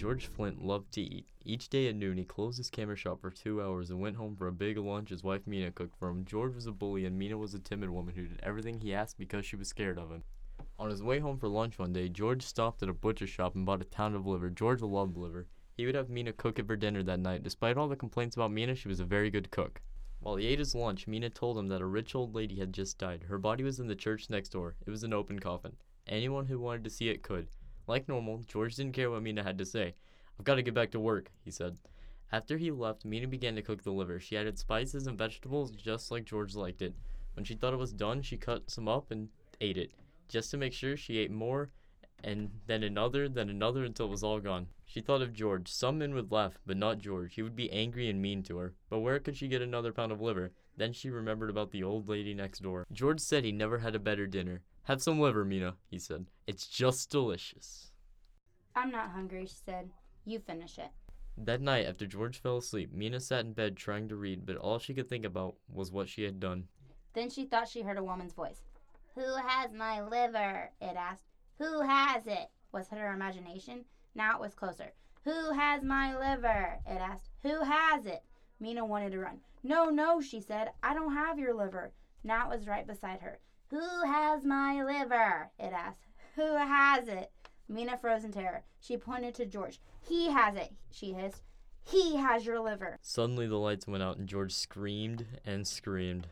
George Flint loved to eat. Each day at noon, he closed his camera shop for two hours and went home for a big lunch his wife Mina cooked for him. George was a bully, and Mina was a timid woman who did everything he asked because she was scared of him. On his way home for lunch one day, George stopped at a butcher shop and bought a pound of liver. George loved liver. He would have Mina cook it for dinner that night. Despite all the complaints about Mina, she was a very good cook. While he ate his lunch, Mina told him that a rich old lady had just died. Her body was in the church next door. It was an open coffin. Anyone who wanted to see it could. Like normal, George didn't care what Mina had to say. I've got to get back to work, he said. After he left, Mina began to cook the liver. She added spices and vegetables just like George liked it. When she thought it was done, she cut some up and ate it. Just to make sure, she ate more and then another, then another until it was all gone. She thought of George. Some men would laugh, but not George. He would be angry and mean to her. But where could she get another pound of liver? Then she remembered about the old lady next door. George said he never had a better dinner. Have some liver, Mina, he said. It's just delicious. I'm not hungry, she said. You finish it. That night, after George fell asleep, Mina sat in bed trying to read, but all she could think about was what she had done. Then she thought she heard a woman's voice. Who has my liver? It asked. Who has it? Was her imagination? Now it was closer. Who has my liver? It asked. Who has it? Mina wanted to run. No, no, she said. I don't have your liver. Now it was right beside her. Who has my liver? It asked. Who has it? Mina froze in terror. She pointed to George. He has it, she hissed. He has your liver. Suddenly the lights went out and George screamed and screamed.